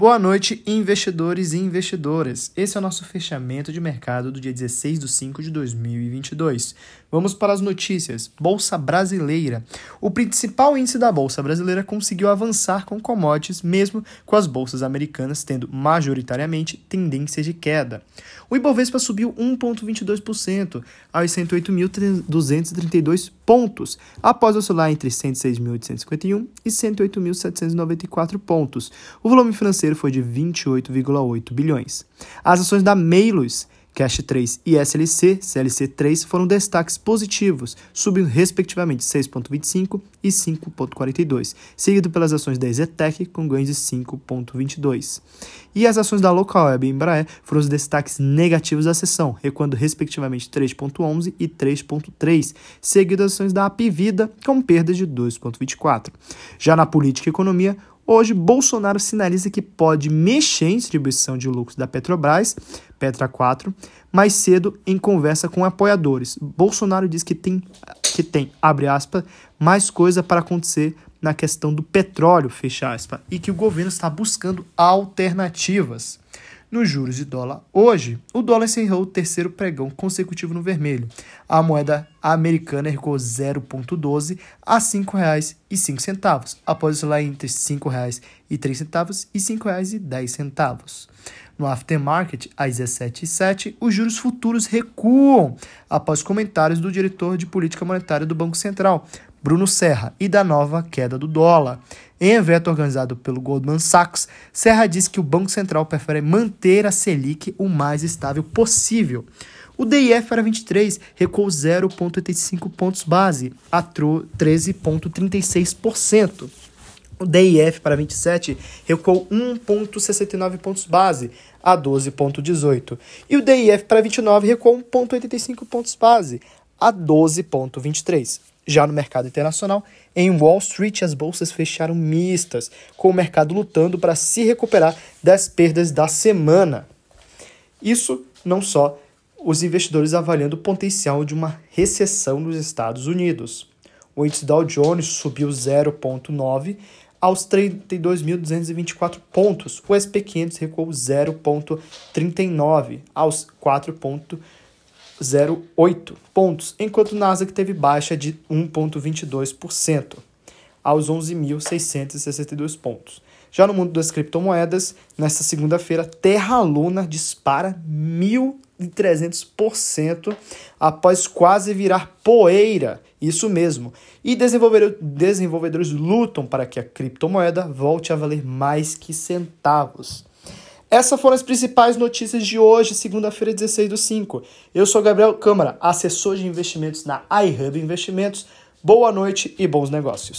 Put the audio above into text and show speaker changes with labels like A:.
A: Boa noite, investidores e investidoras. Esse é o nosso fechamento de mercado do dia 16 de 5 de 2022. Vamos para as notícias. Bolsa Brasileira. O principal índice da Bolsa Brasileira conseguiu avançar com commodities, mesmo com as bolsas americanas tendo majoritariamente tendência de queda. O Ibovespa subiu 1,22% aos 108.232 pontos, após oscilar entre 106.851 e 108.794 pontos. O volume financeiro foi de 28,8 bilhões. As ações da Meilus Cash 3 e SLC, CLC 3 foram destaques positivos, subindo respectivamente 6,25 e 5,42, seguido pelas ações da Zetec com ganhos de 5,22. E as ações da Local Web e Embraer foram os destaques negativos da sessão, recuando respectivamente 3,11 e 3,3, seguido das ações da Apivida com perdas de 2,24. Já na política e economia, Hoje, Bolsonaro sinaliza que pode mexer em distribuição de lucros da Petrobras, Petra 4, mais cedo em conversa com apoiadores. Bolsonaro diz que tem, que tem abre aspas, mais coisa para acontecer na questão do petróleo, fecha aspas, e que o governo está buscando alternativas nos juros de dólar. Hoje, o dólar encerrou o terceiro pregão consecutivo no vermelho. A moeda americana recuou 0,12 a R$ 5,05, após oscilar entre R$ 5,03 e R$ 5,10. No aftermarket, às 17h07, os juros futuros recuam após comentários do diretor de política monetária do Banco Central, Bruno Serra, e da nova queda do dólar. Em evento organizado pelo Goldman Sachs, Serra disse que o Banco Central prefere manter a Selic o mais estável possível. O DIF para 23 recuou 0,85 pontos base a 13,36%. O DIF para 27 recuou 1,69 pontos base a 12,18. E o DIF para 29 recuou 1,85 pontos base a 12,23. Já no mercado internacional, em Wall Street as bolsas fecharam mistas, com o mercado lutando para se recuperar das perdas da semana. Isso não só os investidores avaliando o potencial de uma recessão nos Estados Unidos. O índice Dow Jones subiu 0,9 aos 32.224 pontos. O SP 500 recuou 0,39 aos 4,39 0,8 pontos, enquanto o Nasdaq teve baixa de 1,22% aos 11.662 pontos. Já no mundo das criptomoedas, nesta segunda-feira, Terra Luna dispara 1.300% após quase virar poeira. Isso mesmo. E desenvolvedores lutam para que a criptomoeda volte a valer mais que centavos. Essas foram as principais notícias de hoje, segunda-feira, 16 do 5. Eu sou Gabriel Câmara, assessor de investimentos na iHub Investimentos. Boa noite e bons negócios.